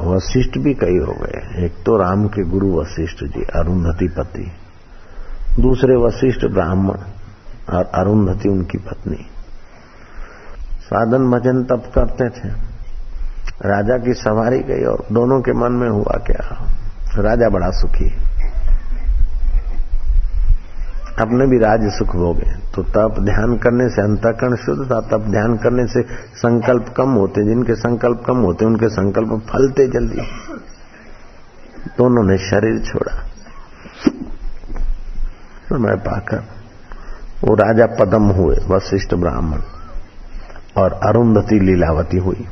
वशिष्ठ भी कई हो गए एक तो राम के गुरु वशिष्ठ जी अरुंधति पति दूसरे वशिष्ठ ब्राह्मण और अरुंधति उनकी पत्नी। साधन भजन तप करते थे। राजा की सवारी गई और दोनों के मन में हुआ क्या? राजा बड़ा सुखी। अपने भी राज सुख भोगे। तो तप ध्यान करने से अंतकरण शुद्ध था, तप ध्यान करने से संकल्प कम होते। जिनके संकल्प कम होते, उनके संकल्प फलते जल्दी। दोनों ने शरीर छोड़ा। समय पाकर, वो राजा पदम हुए, वशिष्ठ ब्राह्मण। और अरुंधति लीलावती हुई।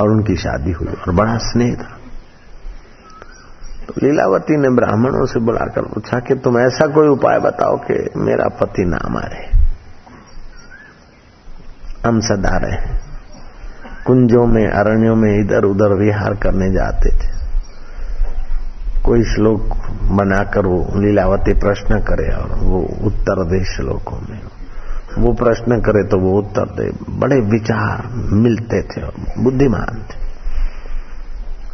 और उनकी शादी हुई, और बड़ा स्नेह था। तो लीलावती ने ब्राह्मणों से बुलाकर पूछा कि तुम ऐसा कोई उपाय बताओ कि मेरा पति ना मारे। हम सदा रहे। कुंजों में, अरण्यों में इधर उधर विहार करने जाते थे। कोई श्लोक बनाकर वो लीलावती प्रश्न करे और वो उत्तर दे श्लोकों में। वो प्रश्न करे तो वो उत्तर दे। बड़े विचार मिलते थे बुद्धिमान थे।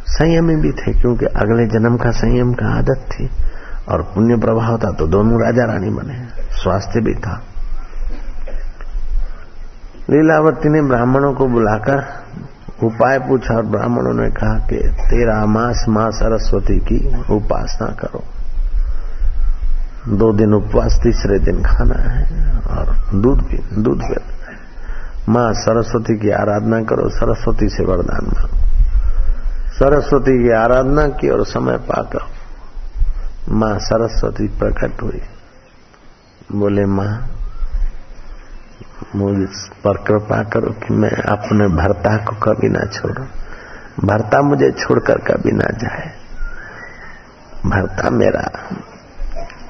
संयमी भी थे, क्योंकि अगले जन्म का संयम का आदत थी और पुण्य प्रभाव था तो दोनों राजा रानी बने, स्वास्थ्य भी था। लीलावती ने ब्राह्मणों को बुलाकर उपाय पूछा और ब्राह्मणों ने कहा कि तेरा मास माँ सरस्वती की उपासना करो। दो दिन उपवास, तीसरे दिन खाना है और दूध भी दूध पी। माँ सरस्वती की आराधना करो, सरस्वती से वरदान मांगो। सरस्वती की आराधना की और समय पाकर माँ सरस्वती प्रकट हुई। बोले, माँ, मुझ पर कृपा करो कि मैं अपने भरता को कभी ना छोड़ू। भरता मुझे छोड़कर कभी ना जाए। भरता मेरा,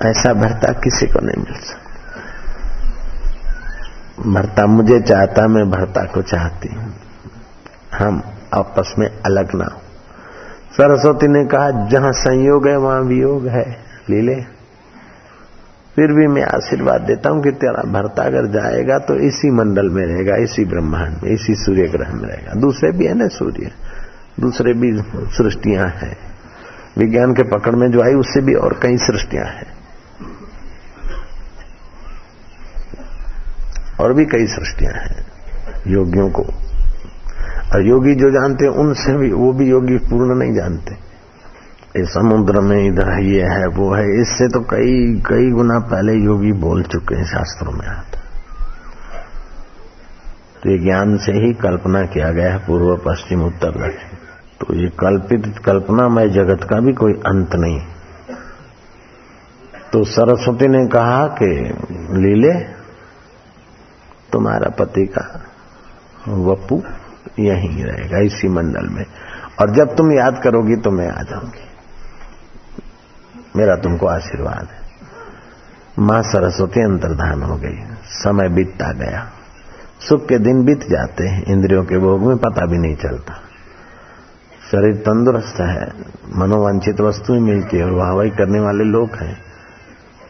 ऐसा भरता किसी को नहीं मिल सकता। भरता मुझे चाहता, मैं भरता को चाहती हूँ। हम आपस में अलग ना हो। सरस्वती ने कहा, जहाँ संयोग है, वहाँ वियोग है। लीले फिर भी मैं आशीर्वाद देता हूँ कि तेरा भरता अगर जाएगा तो इसी मंडल में रहेगा, इसी ब्रह्मांड में, इसी सूर्य ग्रह में रहेगा। दूसरे भी है ना सूर्य। दूसरे भी सृष्टियाँ हैं। विज्ञान के पकड़ में जो आई, उससे भी और कई सृष्टियाँ हैं। और भी कई सृष्टियाँ हैं योगियों को। और योगी जो जानते हैं, उनसे भी, वो भी योगी पूर्ण नहीं जानते। इस समुद्र में इधर ये है, वो है, इससे तो कई कई गुना पहले योगी बोल चुके हैं शास्त्रों में। तो ये ज्ञान से ही कल्पना किया गया है, पूर्व, पश्चिम, उत्तर, दक्षिण। तो ये कल्पित, कल्पनामय जगत का भी कोई अंत नहीं। तो सरस्वती ने कहा कि, लीले, तुम्हारा पति का वपू यहीं रहेगा, इसी मंडल में। और जब तुम याद करोगी तो मैं आ जाऊँगी। मेरा तुमको आशीर्वाद है। माँ सरस्वती अंतर्धान हो गई समय बीतता गया। सुख के दिन बीत जाते हैं। इंद्रियों के भोग में पता भी नहीं चलता। शरीर तंदुरुस्त है। मनोवांछित वस्तुएँ मिलती है और वाहवाही करने वाले लोग हैं।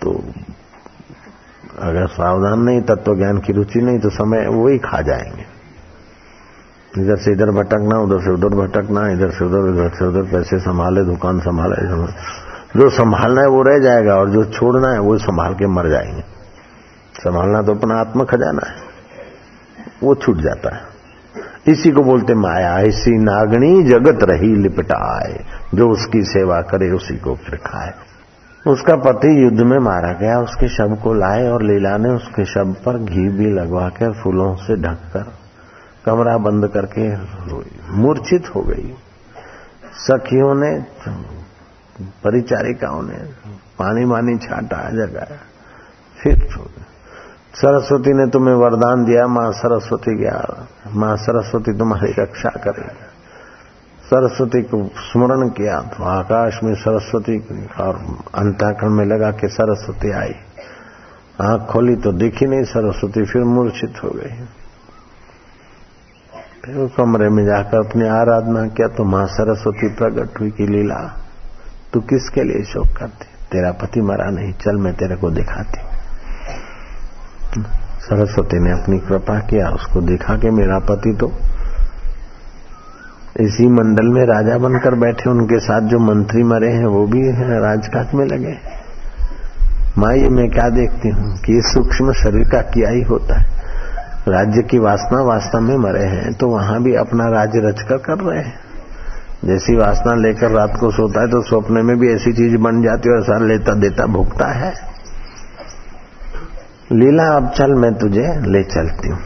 तो अगर सावधान नहीं तत्व ज्ञान की रुचि नहीं तो समय वो ही खा जाएँगे। इधर से इधर भटकना, उधर से उधर भटकना, इधर से उधर उधर से उधर, पैसे संभाले, दुकान संभाले जो संभालना है वो रह जाएगा और जो छोड़ना है वो संभाल के मर जाएँगे। संभालना तो अपना आत्म खजाना है। वो छूट जाता है। इसी को बोलते माया। ऐसी नागणी जगत रही लिपटाए। जो उसकी सेवा करे, उसी को फिर खाए। उसका पति युद्ध में मारा गया। उसके शव को लाए और लीला ने उसके शव पर घी भी लगवा कर फूलों से ढककर कमरा बंद करके रोई, मूर्छित हो गई। सखियों ने, परिचारिकाओं ने पानी मानी छाटा, जगाया, फिर सरस्वती ने तुम्हें वरदान दिया, माँ सरस्वती गया माँ सरस्वती तुम्हारी रक्षा करेगी। सरस्वती को स्मरण किया तो आकाश में सरस्वती और अंताकरण में लगा कि सरस्वती आई। आँख खोली तो दिखी नहीं सरस्वती, फिर मूर्छित हो गई। फिर कमरे में जाकर अपनी आराधना किया तो माँ सरस्वती प्रकट हुई की, लीला, तू किसके लिए शोक करती? तेरा पति मरा नहीं, चल मैं तेरे को दिखाती सरस्वती ने अपनी कृपा किया, उसको दिखा के मेरा पति तो इसी मंडल में राजा बनकर बैठे, उनके साथ जो मंत्री मरे हैं, वो भी राजकाज में लगे माँ, ये मैं क्या देखती हूँ कि सूक्ष्म शरीर का किया ही होता है। राज्य की वासना वास्तव में मरे हैं तो वहाँ भी अपना राज्य रचकर कर रहे हैं। जैसी वासना लेकर रात को सोता है तो स्वप्न में भी ऐसी चीज़ बन जाती है ऐसा लेता देता भुगता है। लीला, अब चल मैं तुझे ले चलती हूँ।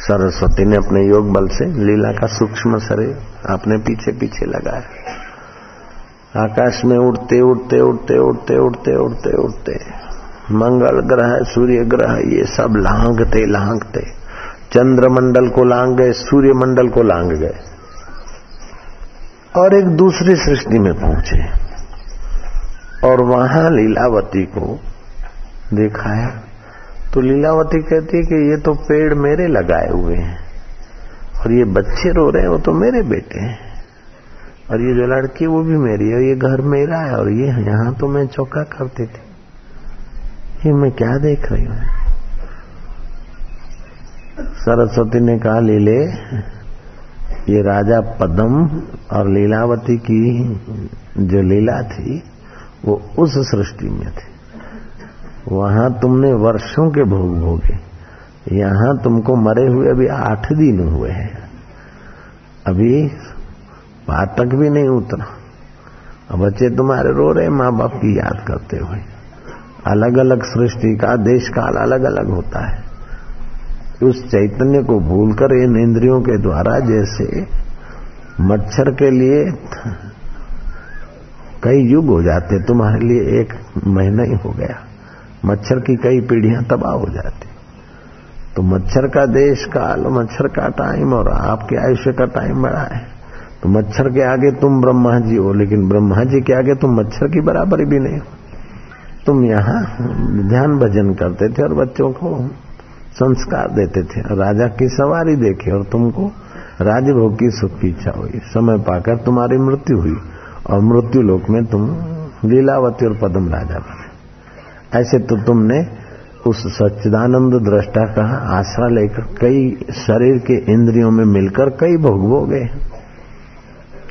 सरस्वती ने अपने योग बल से लीला का सूक्ष्म शरीर अपने पीछे पीछे लगाया। आकाश में उड़ते उड़ते उड़ते उड़ते उड़ते उड़ते उड़ते। मंगल ग्रह, सूर्य ग्रह, ये सब लांगते लांगते। चंद्रमंडल को लांग गए सूर्य मंडल को लांग गए। और एक दूसरी सृष्टि में पहुँचे। और वहाँ लीलावती को दिखाया तो लीलावती कहती है कि ये तो पेड़ मेरे लगाए हुए हैं। और ये बच्चे रो रहे हैं, वो तो मेरे बेटे हैं। और ये जो लड़की, वो भी मेरी है ये घर मेरा है, और ये यहाँ तो मैं चौका करती थी। ये मैं क्या देख रही हूँ? सरस्वती ने कहा, लीले, ये राजा पदम और लीलावती की जो लीला थी, वो उस सृष्टि में थी। वहाँ तुमने वर्षों के भोग भोगे। यहाँ तुमको मरे हुए अभी आठ दिन हुए हैं। अभी पातक भी नहीं उतरा। बच्चे तुम्हारे रो रहे माँ बाप की याद करते हुए। अलग अलग सृष्टि का देश काल अलग अलग होता है। उस चैतन्य को भूलकर इन इंद्रियों के द्वारा जैसे मच्छर के लिए कई युग हो जाते, तुम्हारे लिए एक महीना ही हो गया। मच्छर की कई पीढ़ियाँ तबाह हो जाती। तो मच्छर का देश काल मच्छर का टाइम और आपके आयुष्य का टाइम बड़ा है। तो मच्छर के आगे तुम ब्रह्मा जी हो, लेकिन ब्रह्मा जी के आगे तुम मच्छर की बराबरी भी नहीं हो। तुम यहाँ ध्यान भजन करते थे और बच्चों को संस्कार देते थे। राजा की सवारी देखे और तुमको राजभोग की सुख की इच्छा हुई। समय पाकर तुम्हारी मृत्यु हुई और मृत्यु लोक में तुम लीलावती और पदम राजा बने। ऐसे तो तुमने उस सच्चिदानंद दृष्टा का आसरा लेकर कई शरीर के इंद्रियों में मिलकर कई भोग भोगे।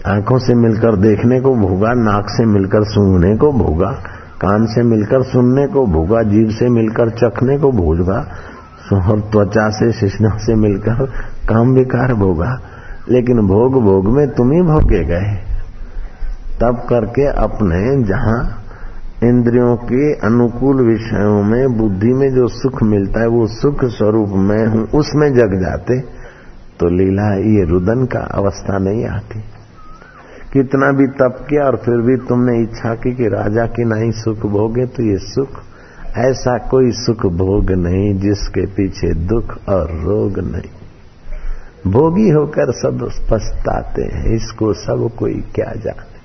आँखों से मिलकर देखने को भोगा, नाक से मिलकर सूंघने को भोगा कान से मिलकर सुनने को भोगा जीव से मिलकर, चखने को भोगा और त्वचा से शिष्णा से मिलकर काम विकार भोगा। लेकिन भोग भोग में तुम ही भोगे गए। तब करके अपने जहाँ इंद्रियों के अनुकूल विषयों में, बुद्धि में जो सुख मिलता है, वो सुख स्वरूप में हूँ, उसमें जग जाते तो लीला ये रुदन का अवस्था नहीं आती। कितना भी तप किया और फिर भी तुमने इच्छा की कि राजा की नहीं सुख भोगे तो ये सुख, ऐसा कोई सुख भोग नहीं जिसके पीछे दुख और रोग नहीं। भोगी होकर सब पछताते हैं, इसको सब कोई क्या जाने।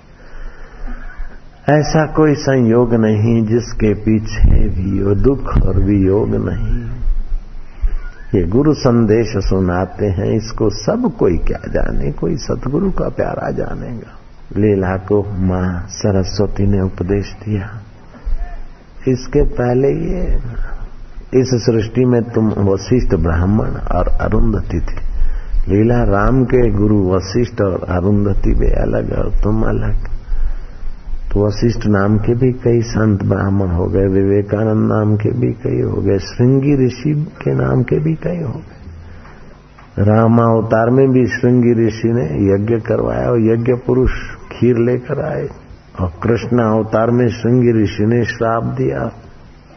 ऐसा कोई संयोग नहीं जिसके पीछे भी दुख और वियोग नहीं। ये गुरु संदेश सुनाते हैं, इसको सब कोई क्या जाने, कोई सतगुरु का प्यारा जानेगा। लीला को माँ सरस्वती ने उपदेश दिया। इसके पहले ये, इस सृष्टि में तुम वशिष्ठ ब्राह्मण और अरुंधति थे। लीला राम के गुरु वशिष्ठ और अरुंधति वे अलग और तुम अलग। तो वशिष्ठ नाम के भी कई संत ब्राह्मण हो गए, विवेकानंद नाम के भी कई हो गए, श्रृंगी ऋषि के नाम के भी कई हो गए। रामावतार में भी श्रृंगी ऋषि ने यज्ञ करवाया और यज्ञ पुरुष खीर लेकर आए और कृष्ण अवतार में श्रृंगी ऋषि ने श्राप दिया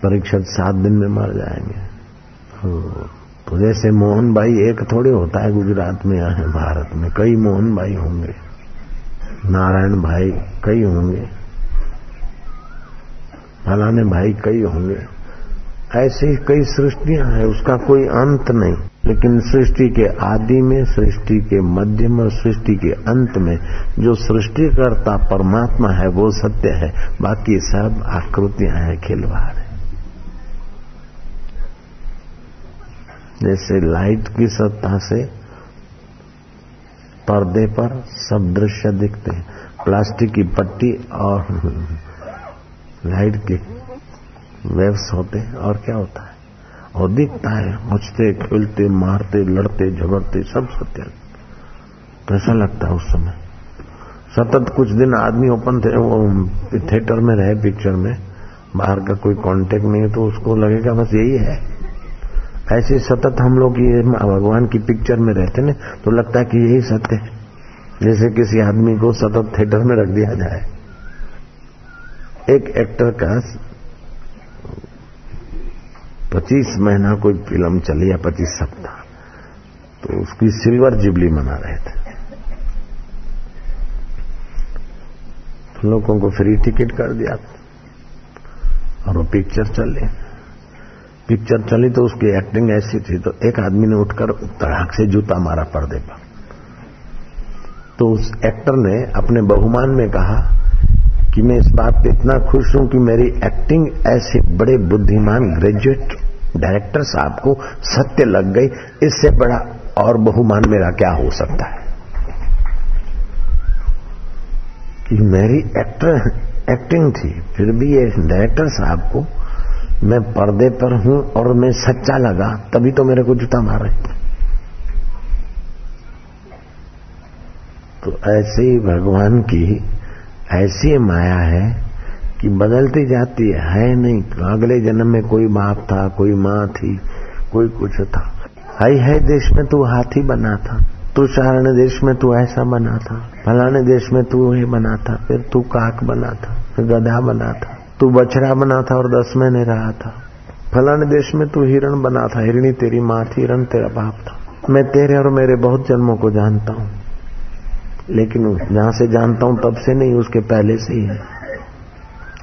परीक्षा सात दिन में मर जाएँगे। तो जैसे मोहन भाई एक थोड़े होता है गुजरात में, यहाँ भारत में, कई मोहन भाई होंगे, नारायण भाई कई होंगे। फलाने भाई कई होंगे। ऐसे कई सृष्टियाँ हैं, उसका कोई अंत नहीं। लेकिन सृष्टि के आदि में, सृष्टि के मध्य में, सृष्टि के अंत में जो सृष्टिकर्ता परमात्मा है, वो सत्य है। बाकी सब आकृतियाँ हैं, खिलवाड़ है। जैसे लाइट की सत्ता से पर्दे पर सब दृश्य दिखते हैं। प्लास्टिक की पट्टी और लाइट के वेव्स होते हैं, और क्या होता है? और दिखता है, मुझते, खेलते, मारते, लड़ते, झगड़ते, सब सत्य कैसा लगता है उस समय। सतत कुछ दिन आदमी ओपन थे, वो थिएटर में रहे पिक्चर में, बाहर का कोई कांटेक्ट नहीं है तो उसको लगेगा बस यही है। ऐसे सतत हम लोग ये भगवान की पिक्चर में रहते ना तो लगता है कि यही सत्य है। जैसे किसी आदमी को सतत थिएटर में रख दिया जाए। एक एक्टर का पच्चीस महीना कोई फ़िल्म चली या पच्चीस सप्ताह तो उसकी सिल्वर जुबली मना रहे थे। तो लोगों को फ्री टिकट कर दिया। और वो पिक्चर चली। पिक्चर चली तो उसकी एक्टिंग ऐसी थी तो एक आदमी ने उठकर तड़ाक से जूता मारा पर्दे पर। तो उस एक्टर ने अपने बहुमान में कहा कि मैं इस बात पे इतना खुश हूँ कि मेरी एक्टिंग ऐसे बड़े बुद्धिमान ग्रेजुएट डायरेक्टर साहब को सत्य लग गई। इससे बड़ा और बहुमान मेरा क्या हो सकता है? कि मेरी एक्टर एक्टिंग थी, फिर भी ये डायरेक्टर साहब को मैं पर्दे पर हूँ और मैं सच्चा लगा, तभी तो मेरे को जूता मार। तो ऐसे ही भगवान की ऐसी माया है कि बदलती जाती है नहीं। अगले जन्म में कोई बाप था, कोई माँ थी, कोई कुछ था। हाई है देश में तू हाथी बना था। तू चारण देश में तू ऐसा बना था। फलाने देश में तू ये बना था। फिर तू काक बना था, फिर गधा बना था। तू बछड़ा बना था और दस महीने रहा था। फलाने देश में तू हिरण बना था। हिरणी तेरी माँ थी, हिरण तेरा बाप था। मैं तेरे और मेरे बहुत जन्मों को जानता हूँ। लेकिन जहाँ से जानता हूँ, तब से नहीं, उसके पहले से ही है।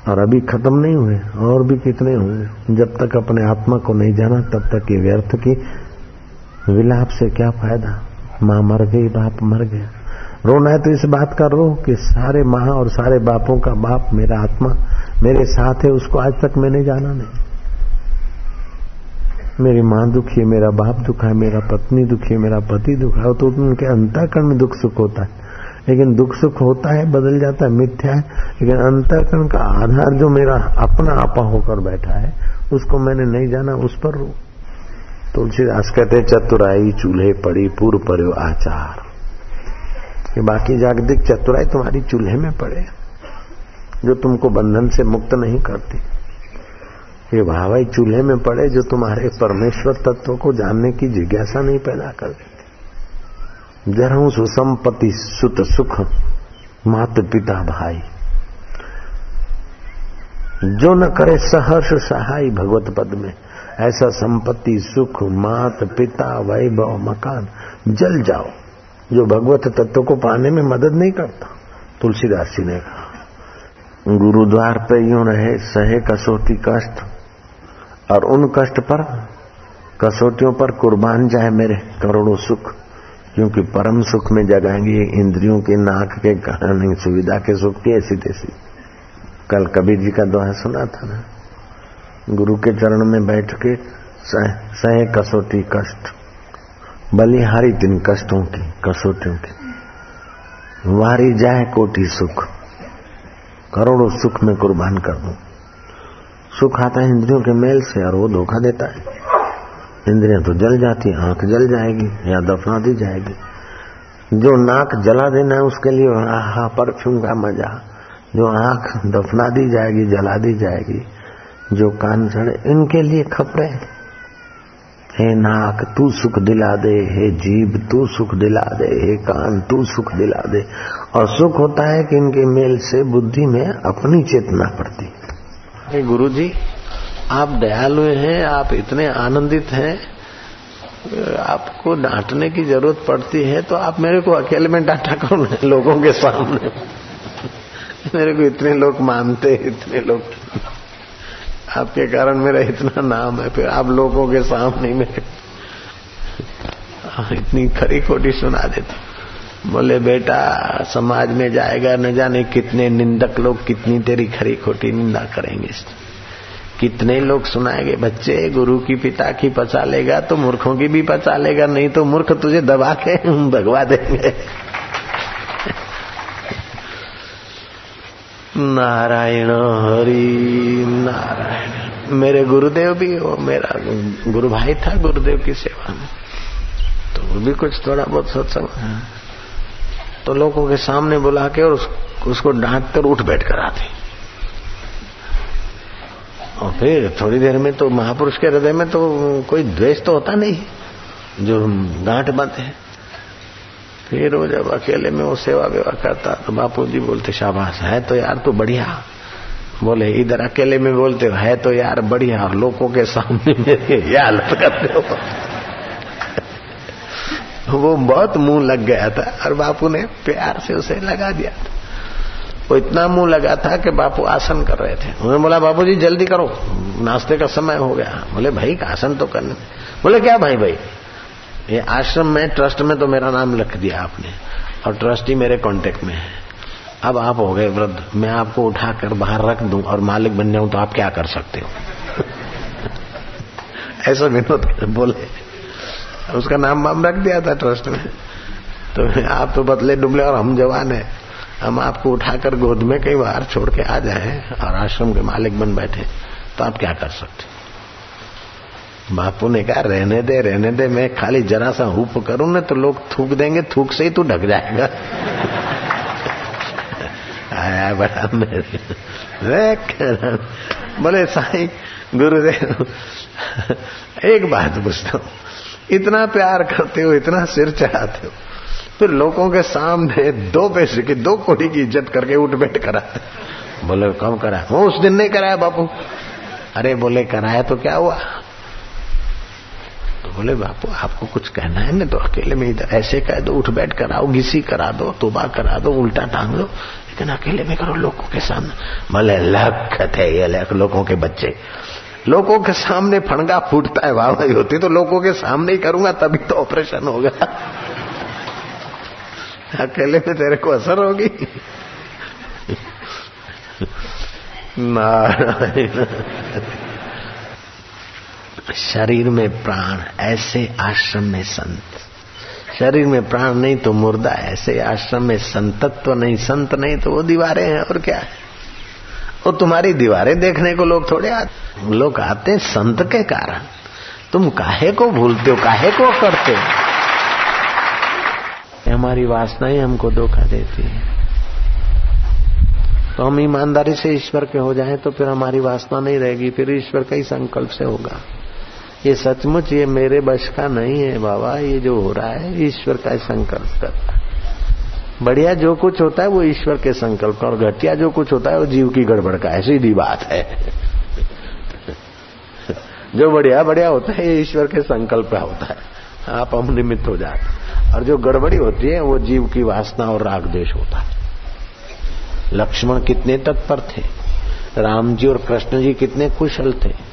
और अभी खत्म नहीं हुए, और भी कितने होंगे जब तक अपने आत्मा को नहीं जाना, तब तक ये व्यर्थ की विलाप से क्या फ़ायदा? माँ मर गई, बाप मर गया। रोना है तो इस बात का रो कि सारे माँ और सारे बापों का बाप मेरा आत्मा, मेरे साथ है, उसको आज तक मैंने जाना नहीं। मेरी माँ दुखी है, मेरा बाप दुखा है, मेरा पत्नी दुखी है, मेरा पति दुखा है तो उनके अंतःकरण में दुख सुख होता है। लेकिन दुख सुख होता है, बदल जाता है, मिथ्या है। लेकिन अंतःकरण का आधार जो मेरा अपना आपा होकर बैठा है, उसको मैंने नहीं जाना, उस पर रो। तुलसीदास कहते चतुराई चूल्हे पड़ी पूर्व पर आचार। ये बाकी जागतिक चतुराई तुम्हारी चूल्हे में पड़े जो तुमको बंधन से मुक्त नहीं करती। ये भावाई चूल्हे में पड़े, जो तुम्हारे परमेश्वर तत्व को जानने की जिज्ञासा नहीं पैदा कर देती जरा सुसंपत्ति, सुत सुख, मात पिता भाई। जो न करे सहर्ष सहाय भगवत पद में, ऐसा संपत्ति, सुख, मात पिता, वैभव, मकान, जल जाओ। जो भगवत तत्व को पाने में मदद नहीं करता, तुलसीदास जी ने कहा, गुरुद्वार पे यूँ रहे, सहे कसोटी कष्ट, और उन कष्ट पर, कसौटियों पर कुर्बान जाए मेरे करोड़ों सुख। क्योंकि परम सुख में जगाएँगे इंद्रियों के नाक के कहानी, सुविधा के सुख की ऐसी तैसी। कल कबीर जी का दोहा सुना था ना? गुरु के चरण में बैठ के सहे कसौटी कष्ट, बलिहारी तीन कष्टों की, कसौटियों की। वारी जाए कोटि सुख, करोड़ों सुख में कुर्बान कर दू। सुख आता है इंद्रियों के मेल से और वो धोखा देता है। इंद्रियाँ तो जल जाती आँख जल जाएगी या दफना दी जाएगी। जो नाक जला देना है उसके लिए आहा, परफ्यूम का मज़ा। जो आँख दफना दी जाएगी, जला दी जाएगी। जो कान चढ़े इनके लिए खपरे। हे नाक, तू सुख दिला दे। हे जीभ, तू सुख दिला दे। हे कान, तू सुख दिला दे। और सुख होता है कि इनके मेल से बुद्धि में अपनी चेतना पड़ती। गुरु जी आप दयालु हैं, आप इतने आनंदित हैं, आपको डांटने की ज़रूरत पड़ती है तो आप मेरे को अकेले में डांटा करो लोगों के सामने? मेरे को इतने लोग मानते इतने लोग। आपके कारण मेरा इतना नाम है, फिर आप लोगों के सामने मेरे इतनी खरी खोटी सुना देते बोले, बेटा, समाज में जाएगा न जाने कितने निंदक लोग कितनी तेरी खरी खोटी निंदा करेंगे कितने लोग सुनाएँगे बच्चे गुरु की पिता की पचा लेगा तो मूर्खों की भी पचा लेगा नहीं तो मूर्ख तुझे दबा के भगवा देंगे. नारायण हरि नारायण। मेरे गुरुदेव भी वो मेरा गुरु भाई था गुरुदेव की सेवा में। तो वो भी कुछ थोड़ा बहुत सत्संग तो लोगों के सामने बुला के और उस, उसको डांट कर उठ बैठ कर आते। और फिर थोड़ी देर में तो महापुरुष के हृदय में तो कोई द्वेष तो होता नहीं, जो गांठ बांधे। है फिर वो जब अकेले में वो सेवा वेवा करता तो बापू जी बोलते, शाबाश, है तो यार तो बढ़िया। बोले, इधर अकेले में बोलते हो, है तो यार बढ़िया लोगों के सामने मेरे हालत करते हो। वो बहुत मुँह लग गया था, और बापू ने प्यार से उसे लगा दिया था। वो इतना मुँह लगा था कि बापू आसन कर रहे थे। उन्होंने बोला बापू जी जल्दी करो। नाश्ते का समय हो गया। बोले, भाई आसन तो करने बोले, क्या भाई भाई? ये आश्रम में, ट्रस्ट में तो मेरा नाम लिख दिया आपने और ट्रस्टी मेरे कांटेक्ट में है। अब आप हो गए वृद्ध। मैं आपको उठाकर बाहर रख दूँ और मालिक बन जाऊँ तो आप क्या कर सकते हो? ऐसा विनोद बोले। उसका नाम वाम रख दिया था ट्रस्ट में। तो आप तो बदले डुबले और हम जवान है। हम आपको उठाकर गोद में कई बार छोड़ के आ जाए और आश्रम के मालिक बन बैठे तो आप क्या कर सकते? बापू ने कहा, रहने दे रहने दे, मैं खाली जरा सा हुप करूँ, ना तो लोग थूक देंगे, थूक से ही तू ढक जाएगा। आया बड़ा मेरे। बोले, साई, गुरुदेव, एक बात पूछता हूँ, इतना प्यार करते हो, इतना सिर चढ़ाते हो फिर लोगों के सामने दो पैसे की, दो कोड़ी की इज़्ज़त करके उठ बैठ कराते बोले कब कराया वो उस दिन नहीं कराया बापू। अरे, बोले, कराया तो क्या हुआ? तो बोले, बापू, आपको कुछ कहना है ना तो अकेले में इधर ऐसे कह दो, उठ बैठ कराओ घिसी करा दो, तोबा करा दो, उल्टा टांग दो लेकिन अकेले में करो लोगों के सामने। बोले लख थे ये लख, लोगों के बच्चे। लोगों के सामने फणगा फूटता है वाह होती तो लोगों के सामने ही करूँगा, तभी तो ऑपरेशन होगा। अकेले में तेरे को असर होगी। नारायण। शरीर में प्राण, ऐसे आश्रम में संत। शरीर में प्राण नहीं तो मुर्दा, ऐसे आश्रम में संतत्व नहीं, संत नहीं तो वो दीवारें हैं, और क्या है? वो तुम्हारी दीवारें देखने को लोग थोड़े आते लोग आते संत के कारण। तुम काहे को भूलते हो, काहे को करते हो? हमारी वासनाएँ हमको धोखा देती है। तो हम ईमानदारी से ईश्वर के हो जाएँ तो फिर हमारी वासना नहीं रहेगी, फिर ईश्वर का ही संकल्प से होगा। ये सचमुच ये मेरे बश का नहीं है बाबा, ये जो हो रहा है, ईश्वर का ही संकल्प करता बढ़िया जो कुछ होता है वो ईश्वर के संकल्प का, और घटिया जो कुछ होता है वो जीव की गड़बड़ का है, सीधी बात है। जो बढ़िया बढ़िया होता है, ये ईश्वर के संकल्प का होता है। आप हम निमित्त हो जाते और जो गड़बड़ी होती है, वो जीव की वासना और राग देश होता है। लक्ष्मण कितने तत्पर थे? राम जी और कृष्ण जी कितने कुशल थे?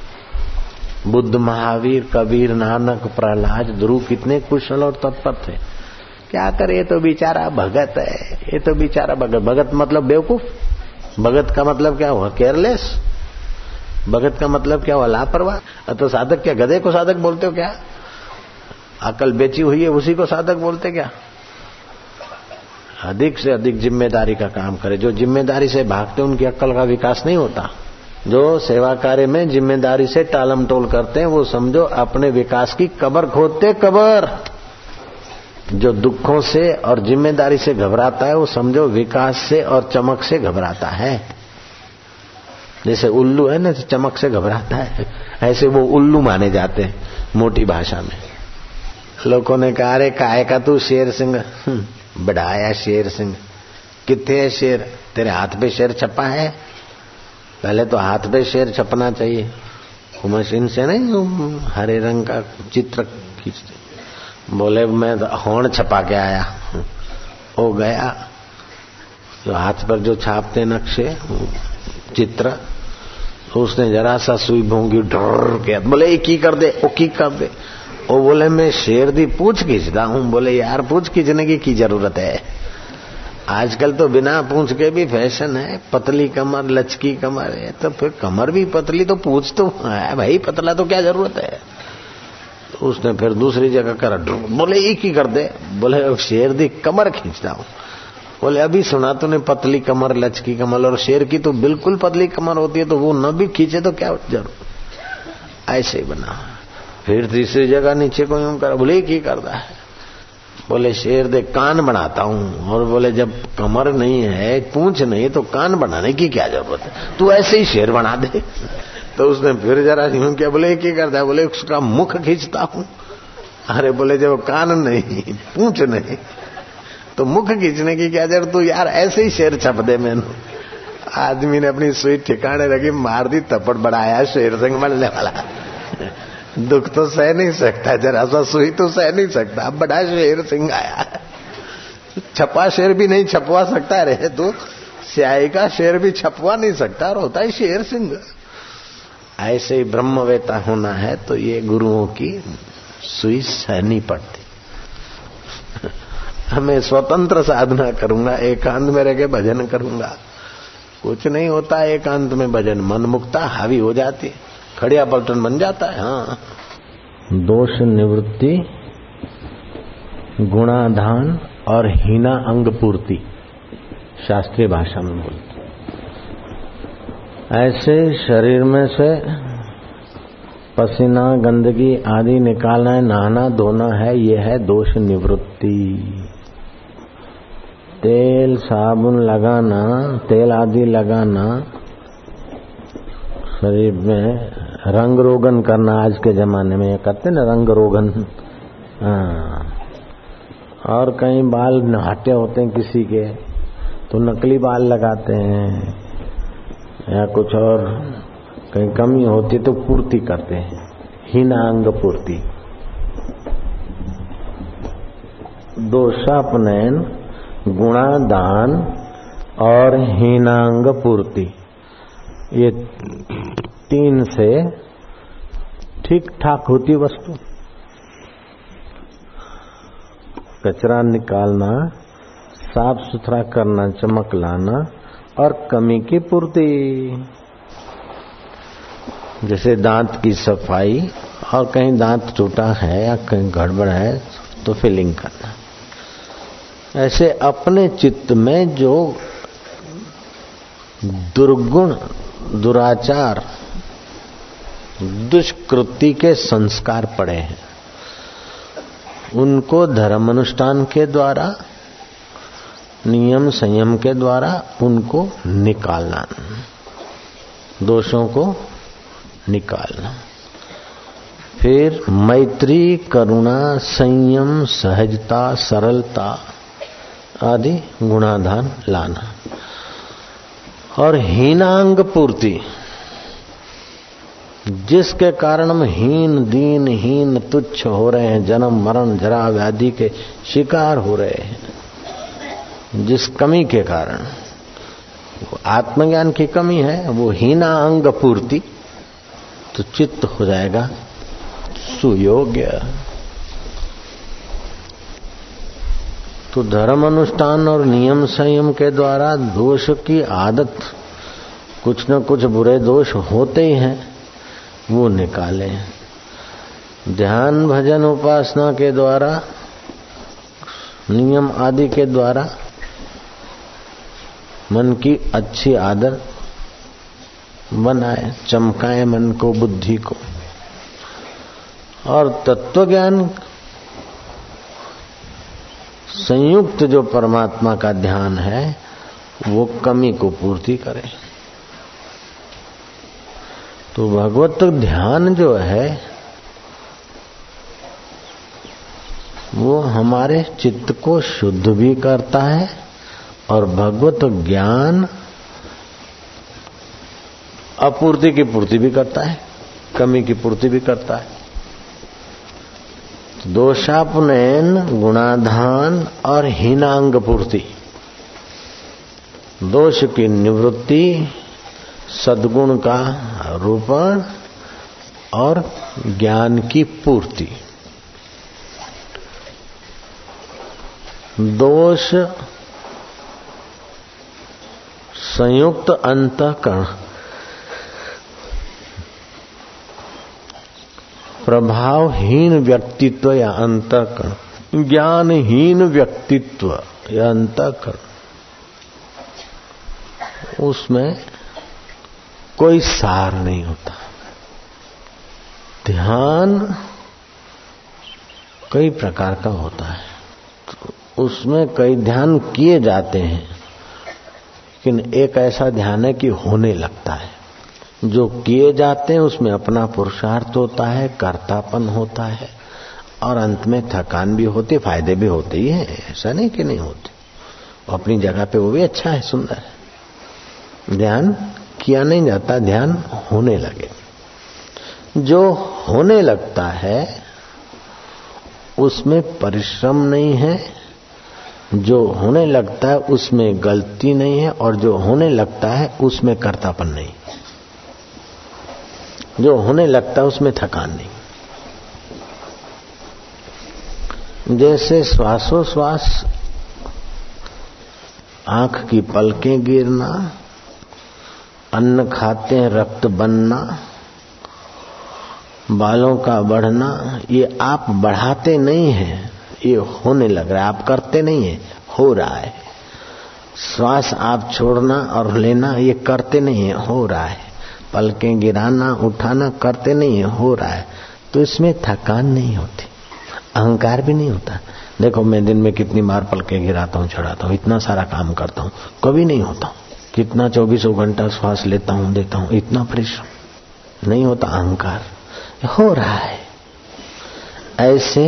बुद्ध महावीर, कबीर, नानक, प्रहलाद, ध्रुव कितने कुशल और तत्पर थे? क्या करे तो बेचारा भगत है। ये तो बेचारा भगत। भगत मतलब बेवकूफ़? भगत का मतलब क्या हुआ? केयरलेस भगत का मतलब क्या हुआ? लापरवाह? तो साधक क्या, गधे को साधक बोलते हो क्या? अकल बेची हुई है, उसी को साधक बोलते क्या? अधिक से अधिक ज़िम्मेदारी का काम करे। जो ज़िम्मेदारी से भागते उनकी अक्ल का विकास नहीं होता। जो सेवा कार्य में ज़िम्मेदारी से टालम टोल करते हैं, वो समझो अपने विकास की कबर खोदते कबर। जो दुखों से और ज़िम्मेदारी से घबराता है, वो समझो विकास से और चमक से घबराता है। जैसे उल्लू है ना चमक से घबराता है। ऐसे वो उल्लू माने जाते हैं, मोटी भाषा में। लोगों ने कहा अरे काय का तू शेर सिंह? हम्म, बढ़ाया शेर सिंह। कितने है शेर? तेरे हाथ पे शेर छपा है? पहले तो हाथ पे शेर छपना चाहिए। मशीन से नहीं हरे रंग का चित्र खींचते बोले मैं होण छपा के आया हो। गया। जो हाथ पर जो छापते नक्शे चित्र तो उसने जरा सा सुई भोंगी ढोर के बोले की कर दे वो की कर दे। वो बोले, मैं शेर दी पूछ खींचता हूँ। बोले, यार, पूछ खींचने की की ज़रूरत है? आजकल तो बिना पूछ के भी फ़ैशन है। पतली कमर, लचकी कमर है। तो फिर कमर भी पतली तो पूछ तो है भाई, पतला तो क्या ज़रूरत है? तो उसने फिर दूसरी जगह करा बोले, एक ही कर दे। बोले, शेर दी कमर खींचता हूँ। बोले, अभी सुना तूने पतली कमर, लचकी कमर और शेर की तो बिल्कुल पतली कमर होती है तो वो न भी खींचे तो क्या ज़रूर ऐसे ही बना। फिर तीसरी जगह नीचे को यूँ कर, बोले की करता है। बोले, शेर दे, कान बनाता हूँ। और बोले, जब कमर नहीं है पूंछ नहीं तो कान बनाने की क्या ज़रूरत है? तू ऐसे ही शेर बना दे। तो उसने फिर जरा यूँ क्या, बोले की करता है। बोले, उसका मुख खींचता हूँ। अरे, बोले, जब कान नहीं, पूंछ नहीं तो मुख खींचने की क्या ज़रूरत? तू यार ऐसे ही शेर छप दे मैंने। आदमी ने अपनी सुई ठिकाने रखी मार दी, तपड़ बढ़ाया शेर सिंह मरने वाला। दुख तो सह नहीं सकता, जरा सा सुई तो सह नहीं सकता। अब बड़ा शेर सिंह आया छपा शेर भी नहीं छपवा सकता रे तू स्याही का शेर भी छपवा नहीं सकता, और होता है शेर सिंह। ऐसे ही ब्रह्मवेता होना है तो ये गुरुओं की सुई सहनी पड़ती। हमें स्वतंत्र साधना करूँगा, एकांत में रह के भजन करूँगा। कुछ नहीं होता, एकांत में भजन। मन मुक्ता, हावी हो जाती। खड़िया पलटन बन जाता है हाँ। दोष निवृत्ति, गुणाधान और हीना अंग पूर्ति, शास्त्रीय भाषा में बोलते ऐसे शरीर में से पसीना, गंदगी आदि निकालना है, नहाना, धोना है, ये है दोष निवृत्ति। तेल, साबुन लगाना, तेल आदि लगाना शरीर में रंग रोगन करना आज के जमाने में करते ना रंग रोगन हाँ। और कहीं बाल हटे होते हैं किसी के तो नकली बाल लगाते हैं, या कुछ और कहीं कमी होती तो पूर्ति करते हैं हीना अंग पूर्ति। दोषापनयन, गुणादान और हीनांग पूर्ति। ये तीन से ठीक ठाक होती वस्तु। कचरा निकालना साफ़ सुथरा करना, चमक लाना और कमी की पूर्ति। जैसे दांत की सफ़ाई और कहीं दांत टूटा है या कहीं गड़बड़ है तो फिलिंग करना। ऐसे अपने चित्त में जो दुर्गुण दुराचार, दुष्कृति के संस्कार पड़े हैं। उनको धर्म अनुष्ठान के द्वारा, नियम संयम के द्वारा उनको निकालना, दोषों को निकालना। फिर मैत्री, करुणा, संयम, सहजता, सरलता आदि गुणाधान लाना। और हीनांग पूर्ति, जिसके कारण हम हीन, दीन, हीन, तुच्छ हो रहे हैं, जन्म, मरण जरा व्याधि के शिकार हो रहे हैं, जिस कमी के कारण। आत्मज्ञान की कमी है, वो हीना अंग पूर्ति तो चित्त हो जाएगा सुयोग्य। तो धर्म अनुष्ठान और नियम संयम के द्वारा दोष की आदत, कुछ न कुछ बुरे दोष होते ही हैं, वो निकाले। ध्यान भजन उपासना के द्वारा, नियम आदि के द्वारा मन की अच्छी आदत बनाए, चमकाए मन को, बुद्धि को। और तत्व ज्ञान संयुक्त जो परमात्मा का ध्यान है, वो कमी को पूर्ति करे। तो भगवत ध्यान जो है, वो हमारे चित्त को शुद्ध भी करता है और भगवत ज्ञान अपूर्ति की पूर्ति भी करता है, कमी की पूर्ति भी करता है। दोषापनयन, गुणाधान और हीनांग पूर्ति दोष की निवृत्ति, सद्गुण का रूपण और ज्ञान की पूर्ति। दोष संयुक्त अंतकरण। प्रभावहीन व्यक्तित्व या अंतकरण। ज्ञानहीन व्यक्तित्व या अंतकरण। उसमें कोई सार नहीं होता। ध्यान कई प्रकार का होता है। तो उसमें कई ध्यान किए जाते हैं, लेकिन एक ऐसा ध्यान है कि होने लगता है। जो किए जाते हैं, उसमें अपना पुरुषार्थ होता है, कर्तापन होता है, और अंत में थकान भी होती फ़ायदे भी होते ही है, ऐसा नहीं कि नहीं होते। अपनी जगह पे वो भी अच्छा है, सुंदर है। ध्यान किया नहीं जाता, ध्यान होने लगे। जो होने लगता है, उसमें परिश्रम नहीं है, जो होने लगता है, उसमें गलती नहीं है, और जो होने लगता है, उसमें कर्तापन नहीं जो होने लगता है, उसमें थकान नहीं। जैसे श्वासोश्वास, आँख की पलकें गिरना, अन्न खाते हैं, रक्त बनना, बालों का बढ़ना, ये आप बढ़ाते नहीं हैं, ये होने लग रहा है, आप करते नहीं है, हो रहा है। श्वास आप छोड़ना और लेना, ये करते नहीं है, हो रहा है। पलकें गिराना, उठाना करते नहीं है रहा है। तो इसमें थकान नहीं होती, अहंकार भी नहीं होता। देखो, मैं दिन में कितनी बार पलके गिराता हूँ, चढ़ाता हूँ, इतना सारा काम करता हूँ, कभी नहीं होता। कितना चौबीसों घंटा श्वास लेता हूँ, देता हूँ, इतना परिश्रम। नहीं होता अहंकार। हो रहा है। ऐसे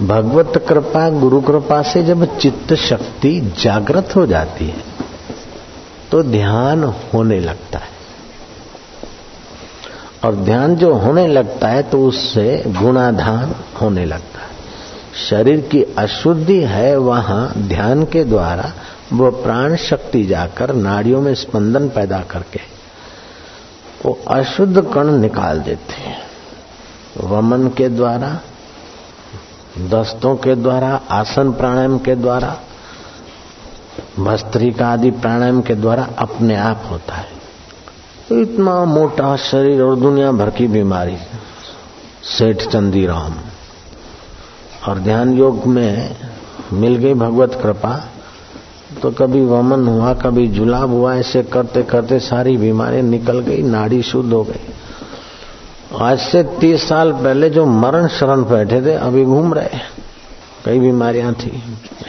भगवत कृपा, गुरु कृपा से जब चित्त शक्ति जागृत हो जाती है तो ध्यान होने लगता है। और ध्यान जो होने लगता है तो उससे गुणाधान होने लगता है। शरीर की अशुद्धि है वहाँ ध्यान के द्वारा वो प्राण शक्ति जाकर नाड़ियों में स्पंदन पैदा करके वो अशुद्ध कण निकाल देते हैं। वमन के द्वारा, दस्तों के द्वारा, आसन प्राणायाम के द्वारा भस्त्रिका आदि प्राणायाम के द्वारा अपने आप होता है। इतना मोटा शरीर और दुनिया भर की बीमारी। सेठ चंदीराम, और ध्यान योग में मिल गई भगवत कृपा तो कभी वमन हुआ, कभी जुलाब हुआ, ऐसे करते करते सारी बीमारी निकल गई, नाड़ी शुद्ध हो गई। आज से तीस साल पहले जो मरण शरण बैठे थे, अभी घूम रहे कई बीमारियाँ थी,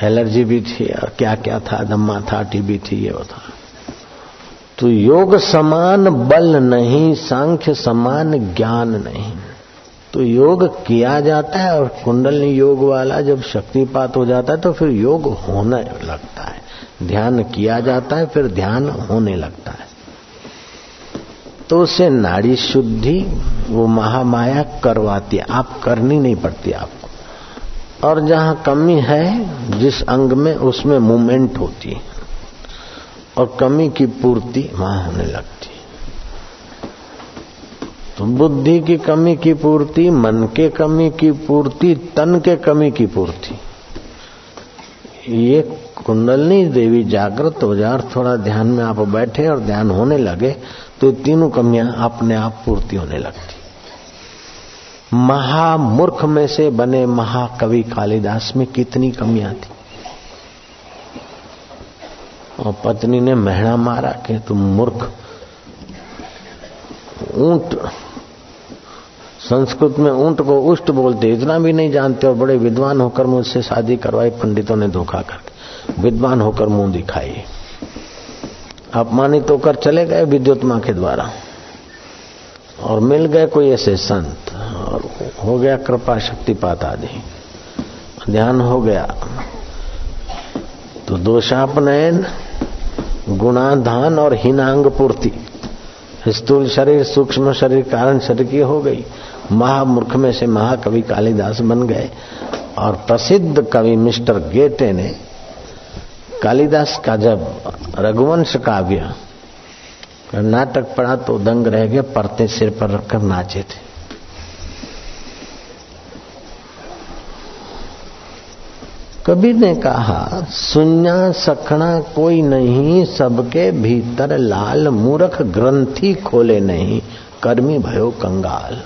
एलर्जी भी थी, और क्या क्या था दम्मा था, टीबी थी, ये वो था। तो योग समान बल नहीं, सांख्य समान ज्ञान नहीं। तो योग किया जाता है और कुंडलनी योग वाला जब शक्तिपात हो जाता है तो फिर योग होने लगता है। ध्यान किया जाता है, फिर ध्यान होने लगता है। तो उसे नाड़ी शुद्धि, वो महामाया करवाती है। आप करनी नहीं पड़ती आपको। और जहाँ कमी है, जिस अंग में, उसमें मूवमेंट होती है। और कमी की पूर्ति वहाँ होने लगती तो बुद्धि की कमी की पूर्ति, मन के कमी की पूर्ति, तन के कमी की पूर्ति। ये कुंडलनी देवी जागृत हो जाए और थोड़ा ध्यान में आप बैठे और ध्यान होने लगे तो तीनों कमियाँ अपने आप पूर्ति होने लगती। महामूर्ख में से बने महाकवि कालिदास में कितनी कमियाँ थी? और पत्नी ने महणा मारा कि तुम मूर्ख। ऊँट, संस्कृत में ऊँट को उष्ट बोलते इतना भी नहीं जानते और बड़े विद्वान होकर मुझसे शादी करवाई, पंडितों ने धोखा कर विद्वान होकर मुँह दिखाई। अपमानित होकर चले गए विद्युत्मा के द्वारा। और मिल गए कोई ऐसे संत। और हो गया कृपा शक्ति शक्तिपात आदि। ध्यान हो गया। तो दोषापनयन गुणाधान और हीनांग पूर्ति। स्थूल शरीर, सूक्ष्म शरीर कारण शरीर की हो गई। महामूर्ख में से महाकवि कालिदास बन गए। और प्रसिद्ध कवि मिस्टर गेटे ने कालिदास का जब रघुवंश काव्य, नाटक पढ़ा तो दंग रह गए परते सिर पर रखकर नाचे थे। कबीर ने कहा, सुन्या सखना कोई नहीं, सबके भीतर लाल मूर्ख ग्रंथि खोले नहीं, कर्मी भयो कंगाल।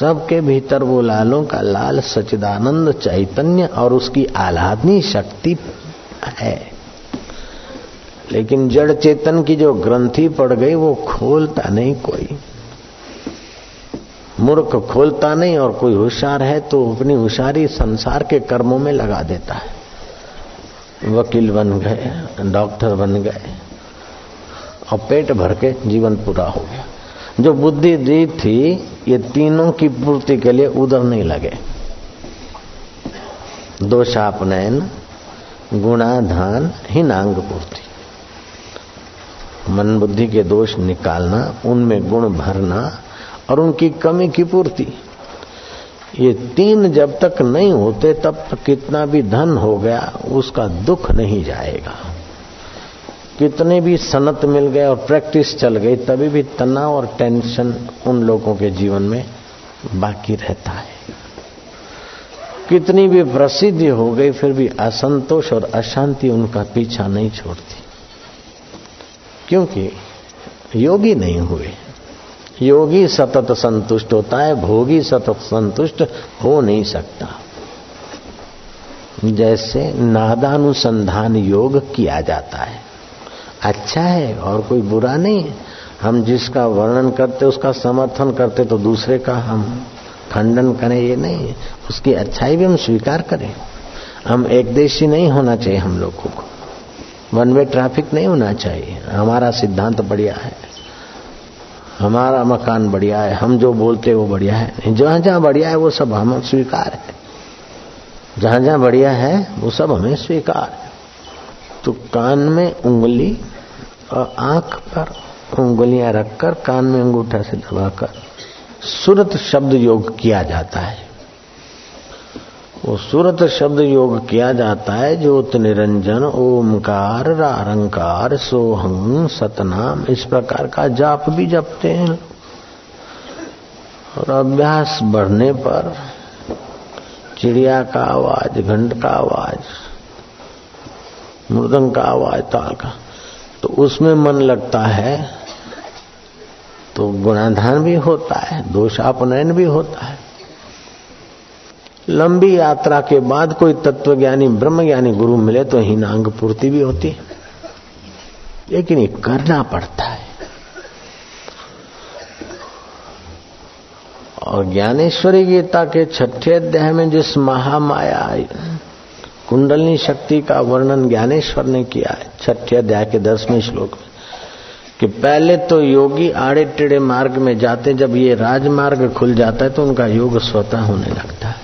सबके भीतर वो लालों का लाल सचिदानंद चैतन्य और उसकी आह्लादनी शक्ति है। लेकिन जड़ चेतन की जो ग्रंथि पड़ गई, वो खोलता नहीं कोई। मूर्ख खोलता नहीं और कोई होशियार है तो अपनी होशियारी संसार के कर्मों में लगा देता है। वकील बन गए, डॉक्टर बन गए, और पेट भर के जीवन पूरा हो गया। जो बुद्धि दी थी, ये तीनों की पूर्ति के लिए उधर नहीं लगे। दोषापनयन गुणाधान, हिनांग पूर्ति। मन बुद्धि के दोष निकालना, उनमें गुण भरना और उनकी कमी की पूर्ति। ये तीन जब तक नहीं होते, तब तक कितना भी धन हो गया, उसका दुख नहीं जाएगा। कितने भी सनत मिल गए और प्रैक्टिस चल गई, तभी भी तनाव और टेंशन उन लोगों के जीवन में बाकी रहता है। कितनी भी प्रसिद्धि हो गई, फिर भी असंतोष और अशांति उनका पीछा नहीं छोड़ती। क्योंकि योगी नहीं हुए। योगी सतत संतुष्ट होता है, भोगी सतत संतुष्ट हो नहीं सकता। जैसे नादानुसंधान योग किया जाता है। अच्छा है और कोई बुरा नहीं। हम जिसका वर्णन करते, उसका समर्थन करते तो दूसरे का हम खंडन करें ये नहीं। उसकी अच्छाई भी हम स्वीकार करें। हम एक देशी नहीं होना चाहिए हम लोगों को। वन वे ट्रैफ़िक नहीं होना चाहिए। हमारा सिद्धांत बढ़िया है। हमारा मकान बढ़िया है, हम जो बोलते वो बढ़िया है। जहाँ जहाँ बढ़िया है, वो सब हम स्वीकार है। जहाँ जहाँ बढ़िया है, वो सब हमें स्वीकार है। तो कान में उंगली और आँख पर उंगलियाँ रखकर कान में अंगूठा से दबाकर सुरत शब्द योग किया जाता है। वो सुरत शब्द योग किया जाता है, ज्योत निरंजन, ओमकार, रारंकार, सोहम, सतनाम, इस प्रकार का जाप भी जपते हैं। और अभ्यास बढ़ने पर चिड़िया का आवाज़, घंट का आवाज़, मृदंग का आवाज़, ताल का तो उसमें मन लगता है तो गुणाधान भी होता है, दोषापनयन भी होता है। लंबी यात्रा के बाद कोई तत्वज्ञानी, ब्रह्मज्ञानी गुरु मिले तो हीनांग पूर्ति भी होती है। लेकिन ये करना पड़ता है। और ज्ञानेश्वरी गीता के छठे अध्याय में जिस महामाया, कुंडलनी शक्ति का वर्णन ज्ञानेश्वर ने किया है, छठे अध्याय के दसवें श्लोक में, कि पहले तो योगी आड़े टेढ़े मार्ग में जाते जब ये राजमार्ग खुल जाता है तो उनका योग स्वतः होने लगता है।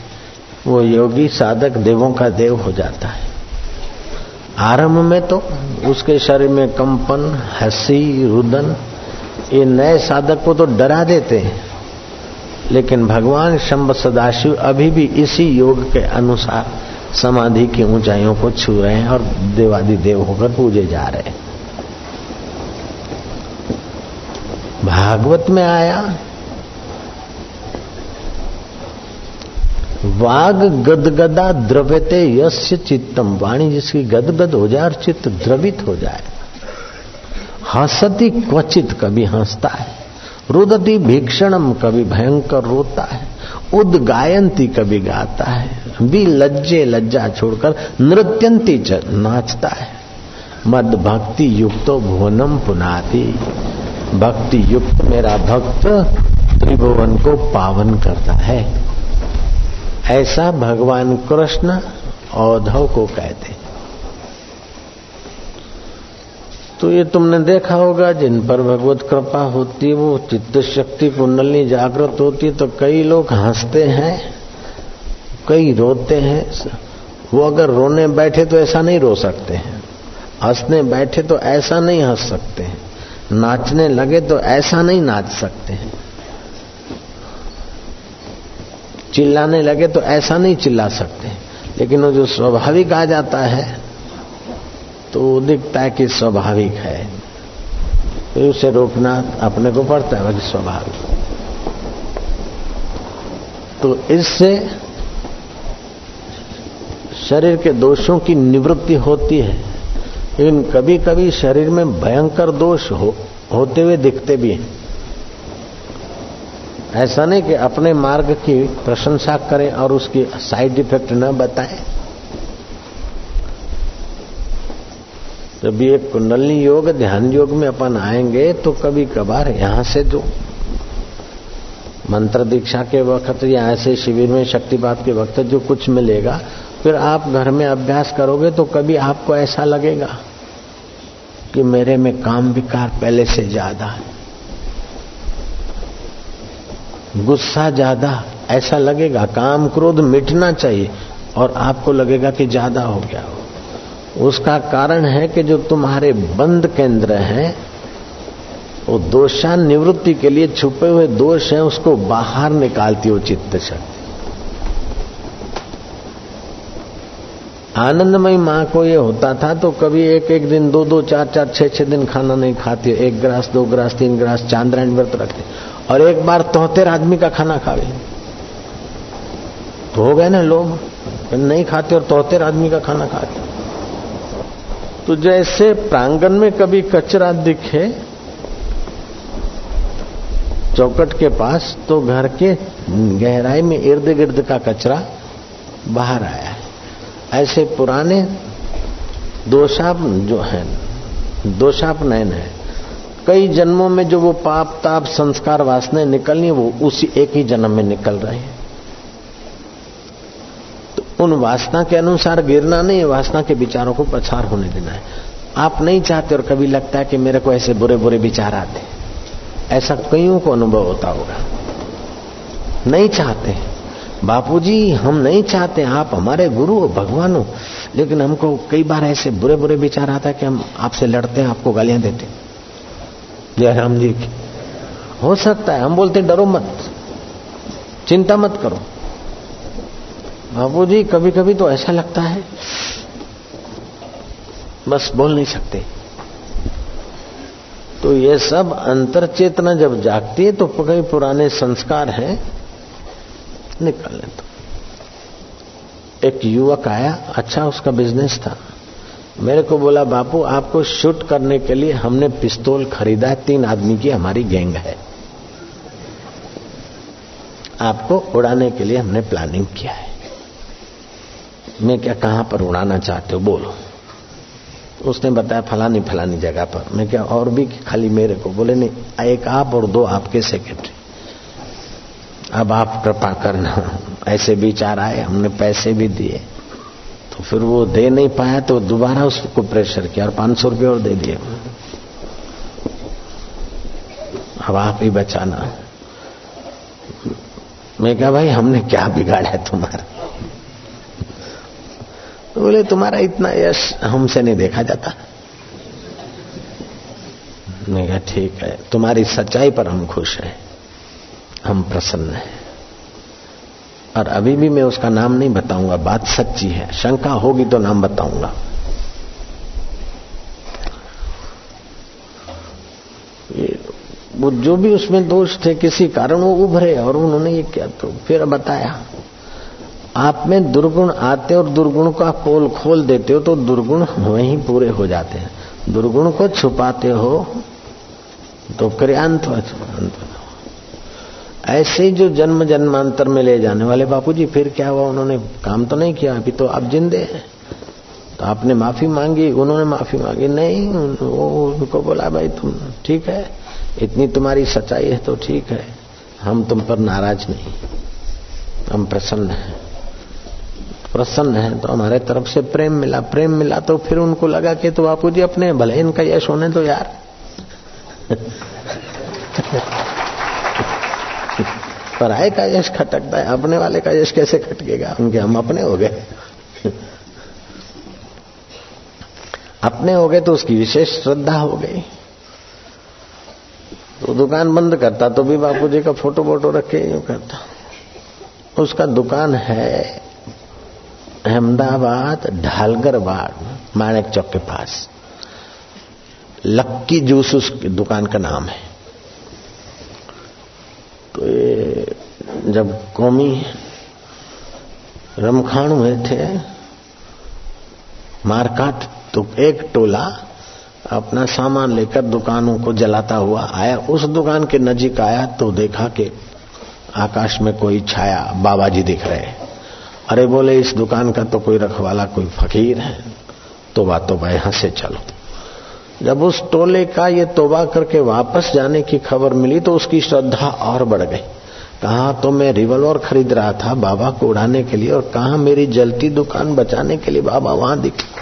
वो योगी साधक देवों का देव हो जाता है। आरंभ में तो उसके शरीर में कंपन, हँसी, रुदन, ये नए साधक को तो डरा देते हैं। लेकिन भगवान शंभ सदाशिव अभी भी इसी योग के अनुसार समाधि की ऊंचाइयों को छू रहे हैं और देवादि देव होकर पूजे जा रहे हैं। भागवत में आया वाग गदगदा द्रव्यते यस्य चित्तम। वाणी जिसकी गदगद हो जाए और चित्त द्रवित हो जाए। हंसती क्वचित कभी हंसता है। रुदती भीक्षणम कभी भयंकर रोता है। उदगायंती कभी गाता है। भी लज्जे लज्जा छोड़कर नृत्यंती नाचता है। मद भक्ति युक्तो भुवनम पुनाति। भक्ति युक्त मेरा भक्त त्रिभुवन को पावन करता है। ऐसा भगवान कृष्ण औधव को कहते तो ये तुमने देखा होगा, जिन पर भगवत कृपा होती है, वो चित्त शक्ति कुंडली जागृत होती तो कई लोग हँसते हैं, कई रोते हैं। वो अगर रोने बैठे तो ऐसा नहीं रो सकते हैं। हंसने बैठे तो ऐसा नहीं हंस सकते हैं। नाचने लगे तो ऐसा नहीं नाच सकते हैं। चिल्लाने लगे तो ऐसा नहीं चिल्ला सकते। लेकिन वो जो स्वाभाविक आ जाता है तो दिखता है कि स्वाभाविक है। तो उसे रोकना अपने को पड़ता है स्वाभाविक। तो इससे शरीर के दोषों की निवृत्ति होती है। लेकिन कभी कभी शरीर में भयंकर दोष हो, होते हुए दिखते भी हैं। ऐसा नहीं कि अपने मार्ग की प्रशंसा करें और उसकी साइड इफ़ेक्ट न बताएँ। जब ये कुंडली योग, ध्यान योग में अपन आएँगे तो कभी कभार यहाँ से जो मंत्र दीक्षा के वक्त या ऐसे शिविर में शक्तिपात के वक्त जो कुछ मिलेगा, फिर आप घर में अभ्यास करोगे तो कभी आपको ऐसा लगेगा कि मेरे में काम विकार पहले से ज़्यादा है। गुस्सा ज़्यादा, ऐसा लगेगा, काम क्रोध मिटना चाहिए, और आपको लगेगा कि ज़्यादा हो गया हो। उसका कारण है कि जो तुम्हारे बंद केंद्र हैं, वो दोषा निवृत्ति के लिए छुपे हुए दोष हैं, उसको बाहर निकालती हो चित्त शक्ति आनंदमयी माँ को ये होता था तो कभी एक एक दिन, दो दो, चार चार, छह छह दिन खाना नहीं खाती, एक ग्रास, दो ग्रास, तीन ग्रास चांद्रायण व्रत रखते। और एक बार तोहतेर आदमी का खाना खा गए तो हो गए ना लोग नहीं खाते और तोहतेर आदमी का खाना खाते। तो जैसे प्रांगण में कभी कचरा दिखे, चौकट के पास तो घर के गहराई में इर्द गिर्द का कचरा बाहर आया। है ऐसे पुराने दोषाप जो है, दोषाप नयन है। कई जन्मों में जो वो पाप, ताप, संस्कार, वासनाएँ निकलनी वो उसी एक ही जन्म में निकल रहे हैं। तो उन वासना के अनुसार गिरना नहीं है, वासना के विचारों को प्रचार होने देना है। आप नहीं चाहते और कभी लगता है कि मेरे को ऐसे बुरे बुरे विचार आते ऐसा कईयों को अनुभव होता होगा। नहीं चाहते बापूजी हम नहीं चाहते आप हमारे गुरु हो भगवान हो। लेकिन हमको कई बार ऐसे बुरे बुरे विचार आता है कि हम आपसे लड़ते हैं आपको गालियाँ देते जय राम जी की। हो सकता है हम बोलते डरो मत। चिंता मत करो। बाबू जी कभी कभी तो ऐसा लगता है। बस बोल नहीं सकते। तो ये सब अंतर चेतना जब जागती है तो कई पुराने संस्कार हैं निकालने तो। एक युवक आया अच्छा उसका बिज़नेस था। मेरे को बोला, बापू, आपको शूट करने के लिए हमने पिस्तौल खरीदा है, तीन आदमी की हमारी गैंग है। आपको उड़ाने के लिए हमने प्लानिंग किया है। मैं क्या कहाँ पर उड़ाना चाहते हो? बोलो। उसने बताया फलानी फलानी जगह पर। मैं क्या, और भी खाली मेरे को? बोले, नहीं, एक आप और दो आपके सेक्रेटरी अब आप कृपा करना। ऐसे विचार आए, हमने पैसे भी दिए। तो फिर वो दे नहीं पाया तो दोबारा उसको प्रेशर किया और पाँच सौ रुपये और दे दिए। अब आप ही बचाना। मैं क्या भाई, हमने क्या बिगाड़ा है तुम्हारा? तो बोले, तुम्हारा इतना यश हमसे नहीं देखा जाता। मैं कहा, ठीक है, तुम्हारी सच्चाई पर हम खुश हैं। हम प्रसन्न हैं। और अभी भी मैं उसका नाम नहीं बताऊँगा, बात सच्ची है। शंका होगी तो नाम बताऊँगा। वो जो भी उसमें दोष थे, किसी कारण वो उभरे और उन्होंने ये किया तो फिर बताया। आप में दुर्गुण आते और दुर्गुण का पोल खोल देते हो तो दुर्गुण वहीं पूरे हो जाते हैं। दुर्गुण को छुपाते हो तो क्रियांत ऐसे जो जन्म जन्मांतर में ले जाने वाले बापूजी, फिर क्या हुआ? उन्होंने काम तो नहीं किया, अभी तो आप जिंदे हैं। तो आपने माफ़ी मांगी, उन्होंने माफ़ी मांगी। नहीं, वो उनको बोला, भाई तुम ठीक है, इतनी तुम्हारी सच्चाई है तो ठीक है। हम तुम पर नाराज़ नहीं। हम प्रसन्न हैं। प्रसन्न है तो हमारे तरफ़ से प्रेम मिला। प्रेम मिला तो फिर उनको लगा कि तो बापू जी अपने भले इनका यश होने तो यार। पराए का यश खटकता है, अपने वाले का यश कैसे खटकेगा? उनके हम अपने हो गए। अपने हो गए तो उसकी विशेष श्रद्धा हो गई। तो दुकान बंद करता तो भी बापू जी का फ़ोटो वोटो रखे यूँ करता। उसका दुकान है अहमदाबाद ढालगर बाग, माणक चौक के पास। लक्की जूस उसकी दुकान का नाम है। जब कौमी रमखान हुए थे मारकाट तो एक टोला अपना सामान लेकर दुकानों को जलाता हुआ आया। उस दुकान के नजीक आया तो देखा कि आकाश में कोई छाया बाबा जी दिख रहे अरे बोले, इस दुकान का तो कोई रखवाला, कोई फकीर है। तोबा तोबा यहाँ से चलो। जब उस टोले का ये तोबा करके वापस जाने की खबर मिली तो उसकी श्रद्धा और बढ़ गई। कहा तो मैं रिवॉल्वर खरीद रहा था बाबा को उड़ाने के लिए और कहा मेरी जलती दुकान बचाने के लिए बाबा वहाँ दिखे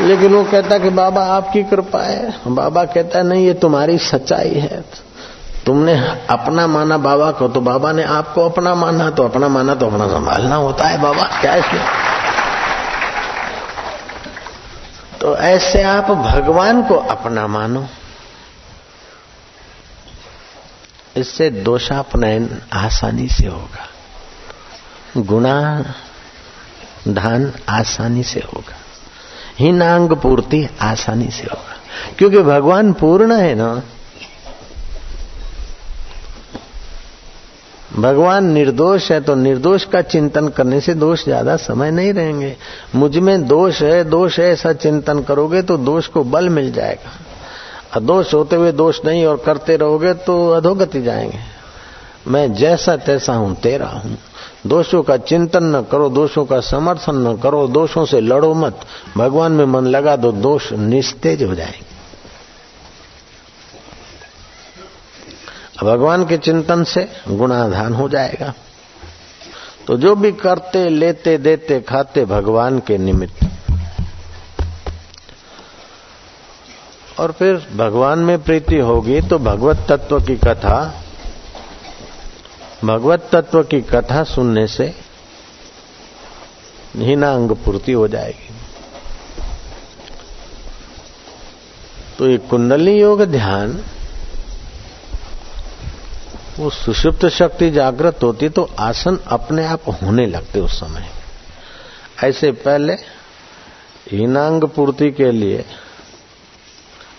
लेकिन वो कहता कि, बाबा, आपकी कृपा है। बाबा कहता है नहीं, ये तुम्हारी सच्चाई है। तुमने अपना माना बाबा को तो बाबा ने आपको अपना माना तो अपना माना तो अपना संभालना होता है बाबा। क्या इसमें तो ऐसे आप भगवान को अपना मानो। इससे दोषापनयन आसानी से होगा। गुणा धान आसानी से होगा। हिनांग पूर्ति आसानी से होगा। क्योंकि भगवान पूर्ण है ना भगवान निर्दोष है तो निर्दोष का चिंतन करने से दोष ज़्यादा समय नहीं रहेंगे। मुझमें दोष है दोष है, ऐसा चिंतन करोगे तो दोष को बल मिल जाएगा। अदोष होते हुए दोष नहीं और करते रहोगे तो अधोगति जाएँगे। मैं जैसा तैसा हूँ, तेरा हूँ। दोषों का चिंतन न करो, दोषों का समर्थन न करो, दोषों से लड़ो मत। भगवान में मन लगा दो, दोष निस्तेज हो जाएँगे। भगवान के चिंतन से गुणाधान हो जाएगा। तो जो भी करते, लेते, देते, खाते भगवान के निमित्त। और फिर भगवान में प्रीति होगी तो भगवत तत्व की कथा, भगवत तत्व की कथा सुनने से अंग पूर्ति हो जाएगी। तो ये कुंडली योग ध्यान वो सुषुप्त शक्ति जागृत होती तो आसन अपने आप होने लगते उस समय। ऐसे पहले हीनांग पूर्ति के लिए,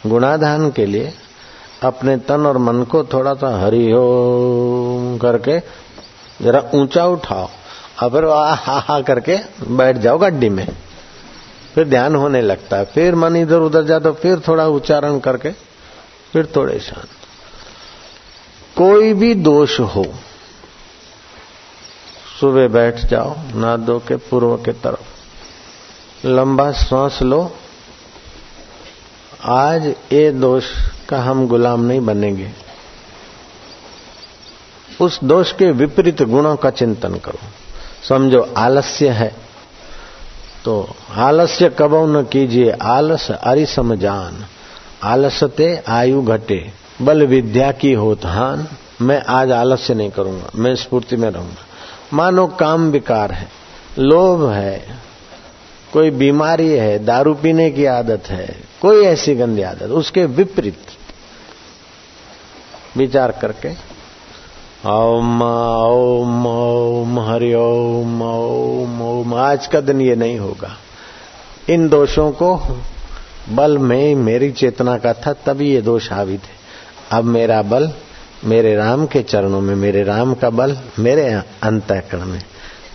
गुणाधान के लिए अपने तन और मन को थोड़ा सा हरिओम करके जरा ऊँचा उठाओ, और फिर हा हा करके बैठ जाओ गड्डी में। फिर ध्यान होने लगता है। फिर मन इधर उधर जा तो फिर थोड़ा उच्चारण करके, फिर थोड़े शांत। कोई भी दोष हो, सुबह बैठ जाओ ना दो के पूर्व के तरफ़। लंबा सांस लो। आज ये दोष का हम गुलाम नहीं बनेंगे। उस दोष के विपरीत गुणों का चिंतन करो। समझो, आलस्य है। तो आलस्य कबो न कीजिए। आलस अरिसम जान। आलसते आयु घटे। बल विद्या की होतहान मैं आज आलस्य नहीं करूँगा, मैं स्फूर्ति में रहूँगा। मानो काम विकार है, लोभ है, कोई बीमारी है, दारू पीने की आदत है, कोई ऐसी गंदी आदत, उसके विपरीत विचार करके, ओम ओम ओम, हरि ओम ओम ओम, आज का दिन ये नहीं होगा। इन दोषों को बल में मेरी चेतना का था, तभी ये दोष हावी थे अब मेरा बल मेरे राम के चरणों में, मेरे राम का बल मेरे अंतकरण में।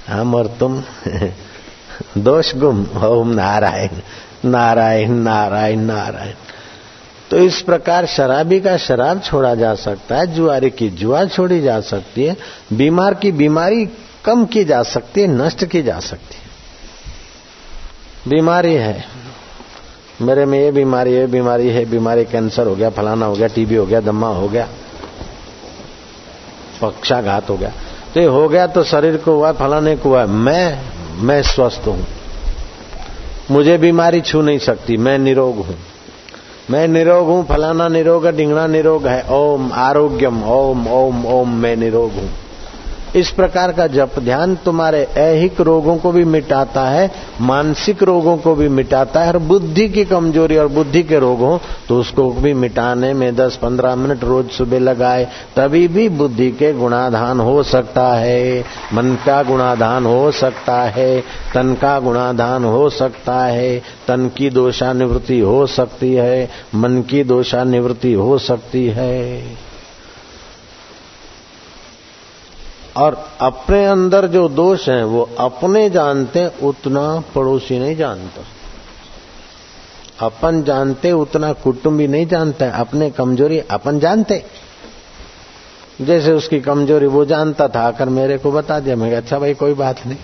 हम और तुम, दोष गुम, ओम नारायण नारायण नारायण नारायण। तो इस प्रकार शराबी का शराब छोड़ा जा सकता है, जुआरी की जुआ छोड़ी जा सकती है, बीमार की बीमारी कम की जा सकती है, नष्ट की जा सकती है। बीमारी है। मेरे में ये बीमारी है बीमारी है बीमारी, कैंसर हो गया, फलाना हो गया, टीबी हो गया, दम्मा हो गया, पक्षाघात हो गया। तो ये हो गया तो शरीर को हुआ, फलाने को हुआ। मैं मैं स्वस्थ हूँ। मुझे बीमारी छू नहीं सकती, मैं निरोग हूँ। मैं निरोग हूँ, फलाना निरोग है डिंगना निरोग है, ओम आरोग्यम, ओम ओम ओम, मैं निरोग हूँ। इस प्रकार का जप ध्यान तुम्हारे ऐहिक रोगों को भी मिटाता है, मानसिक रोगों को भी मिटाता है और बुद्धि की कमज़ोरी और बुद्धि के रोग हो तो उसको भी मिटाने में 10-15 मिनट रोज सुबह लगाए, तभी भी बुद्धि के गुणाधान हो सकता है। मन का गुणाधान हो सकता है, तन का गुणाधान हो सकता है, तन की दोषानिवृत्ति हो सकती है, मन की दोषा निवृत्ति हो सकती है। और अपने अंदर जो दोष है, वो अपने जानते, उतना पड़ोसी नहीं जानता। अपन जानते, उतना कुटुंबी नहीं जानता है। अपने कमज़ोरी अपन जानते। जैसे उसकी कमज़ोरी, वो जानता था, आकर मेरे को बता दिया। मैं अच्छा भाई, कोई बात नहीं।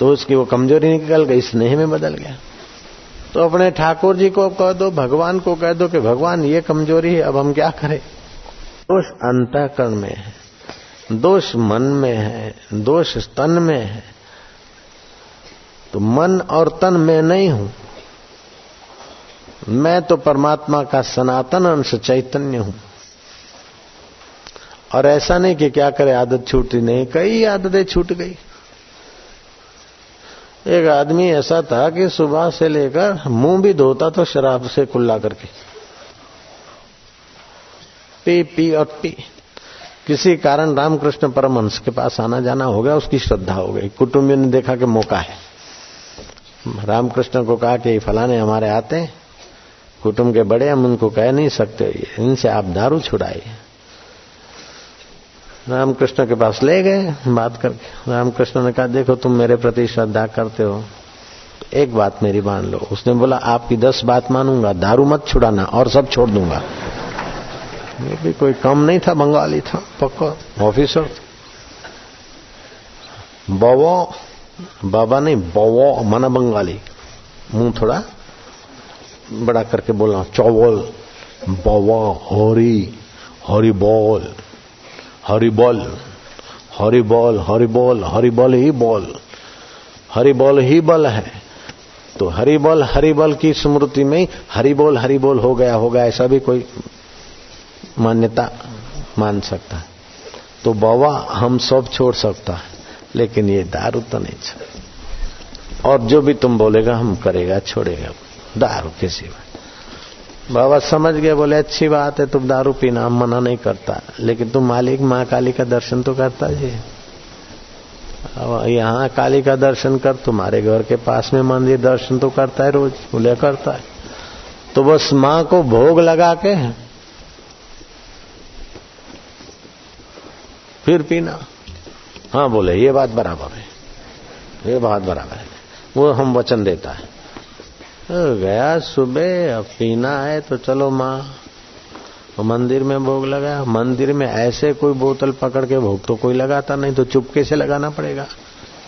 तो उसकी वो कमज़ोरी निकल गई, स्नेह में बदल गया। तो अपने ठाकुर जी को कह दो, भगवान को कह दो कि, भगवान, ये कमज़ोरी है, अब हम क्या करें? दोष अंतकरण में है। दोष मन में है, दोष तन में है तो मन और तन में नहीं हूँ। मैं तो परमात्मा का सनातन अंश चैतन्य हूँ। और ऐसा नहीं कि क्या करे, आदत छूटी नहीं, कई आदतें छूट गई। एक आदमी ऐसा था कि सुबह से लेकर मुँह भी धोता तो शराब से कुल्ला करके। पी पी और पी। किसी कारण रामकृष्ण परमहंस के पास आना जाना हो गया, उसकी श्रद्धा हो गई। कुटुंबियों ने देखा कि मौका है। रामकृष्ण को कहा कि फलाने हमारे आते हैं, कुटुंब के बड़े, हम उनको कह नहीं सकते। इनसे आप दारू छुड़ाइए। रामकृष्ण के पास ले गए बात करके। रामकृष्ण ने कहा, देखो, तुम मेरे प्रति श्रद्धा करते हो। एक बात मेरी मान लो। उसने बोला, आपकी दस बात मानूँगा, दारू मत छुड़ाना और सब छोड़ दूँगा। ये भी कोई कम नहीं था, बंगाली था, पक्का। ऑफिसर बवो, बाबा नहीं, बवो, मना बंगाली। मुँह थोड़ा बड़ा करके बोला चौवल, बवा, हरी हरी बॉल हरी बॉल हरी बॉल हरी बॉल हरी बॉल ही बॉल हरी बॉल ही बल है। तो हरी बॉल हरी बॉल की स्मृति में हरी बोल हरी बोल हो गया हो गया, ऐसा भी कोई मान्यता मान सकता है। तो बाबा हम सब छोड़ सकता है, लेकिन ये दारू तो नहीं छोड़। और जो भी तुम बोलेगा, हम करेगा, छोड़ेगा। दारू के सिवा। बाबा समझ गए, बोले, अच्छी बात है, तुम दारू पीना, हम मना नहीं करता। लेकिन तुम मालिक, माँ काली का दर्शन तो करता जी। यहाँ काली का दर्शन कर, तुम्हारे घर के पास में मंदिर दर्शन तो करता है रोज बोले करता है। तो बस माँ को भोग लगा के फिर पीना। हाँ बोले ये बात बराबर है। ये बात बराबर है। वो हम वचन देता है। तो गया सुबह अब पीना है तो चलो माँ। मंदिर में भोग लगाया। मंदिर में ऐसे कोई बोतल पकड़ के भोग तो कोई लगाता नहीं तो चुपके से लगाना पड़ेगा।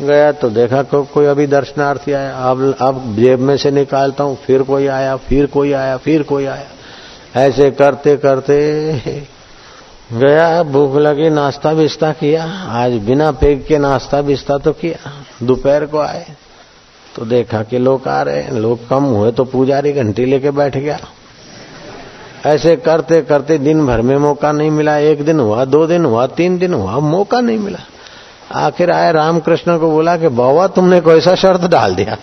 गया तो देखा को, कोई अभी दर्शनार्थी आया। अब अब जेब में से निकालता हूँ फिर कोई आया फिर कोई आया फिर कोई आया। ऐसे करते करते गया, भूख लगी, नाश्ता बिस्ता किया। आज बिना पेग के नाश्ता बिस्ता तो किया। दोपहर को आए तो देखा कि लोग आ रहे हैं। लोग कम हुए तो पुजारी घंटी लेके बैठ गया। ऐसे करते करते दिन भर में मौका नहीं मिला। एक दिन हुआ, दो दिन हुआ, तीन दिन हुआ, मौका नहीं मिला। आखिर आए, रामकृष्ण को बोला कि, बाबा, तुमने कोई सा शर्त डाल दिया।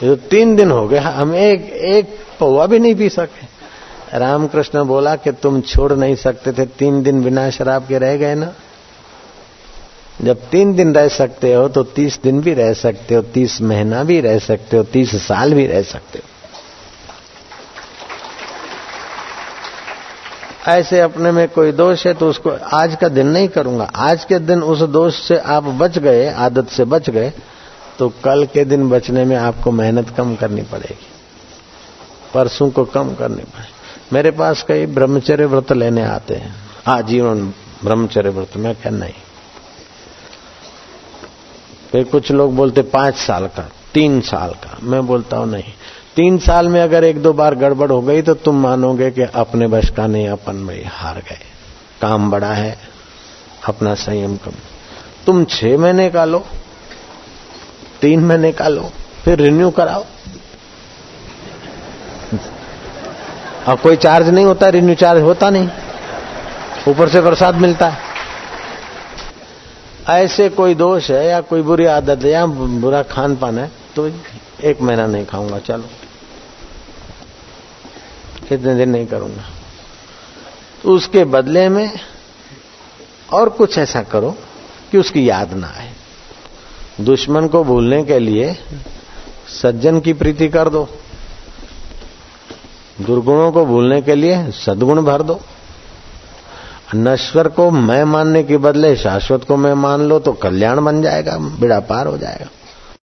तो तीन दिन हो गया हम एक एक पौवा भी नहीं पी सके। रामकृष्ण बोला कि तुम छोड़ नहीं सकते थे, तीन दिन बिना शराब के रह गए ना। जब तीन दिन रह सकते हो तो तीस दिन भी रह सकते हो, तीस महीना भी रह सकते हो, तीस साल भी रह सकते हो। ऐसे अपने में कोई दोष है तो उसको आज का दिन नहीं करूँगा। आज के दिन उस दोष से आप बच गए, आदत से बच गए तो कल के दिन बचने में आपको मेहनत कम करनी पड़ेगी। परसों को कम करनी पड़ेगी। मेरे पास कई ब्रह्मचर्य व्रत लेने आते हैं। आजीवन ब्रह्मचर्य व्रत। में क्या नहीं। फिर कुछ लोग बोलते, पाँच साल का, तीन साल का। मैं बोलता हूँ, नहीं। तीन साल में अगर एक दो बार गड़बड़ हो गई तो तुम मानोगे कि अपने बश का नहीं, अपन में हार गए। काम बड़ा है, अपना संयम कम। तुम छह महीने का लो, तीन महीने का लो, फिर रिन्यू कराओ। और कोई चार्ज नहीं होता रिन्यू चार्ज होता नहीं। ऊपर से प्रसाद मिलता है। ऐसे कोई दोष है या कोई बुरी आदत है या बुरा खान पान है तो एक महीना नहीं खाऊँगा, चलो। कितने दिन नहीं करूँगा। तो उसके बदले में और कुछ ऐसा करो कि उसकी याद ना आए। दुश्मन को भूलने के लिए सज्जन की प्रीति कर दो। दुर्गुणों को भूलने के लिए सदगुण भर दो। नश्वर को मैं मानने के बदले शाश्वत को मैं मान लो तो कल्याण बन जाएगा, बिड़ा पार हो जाएगा।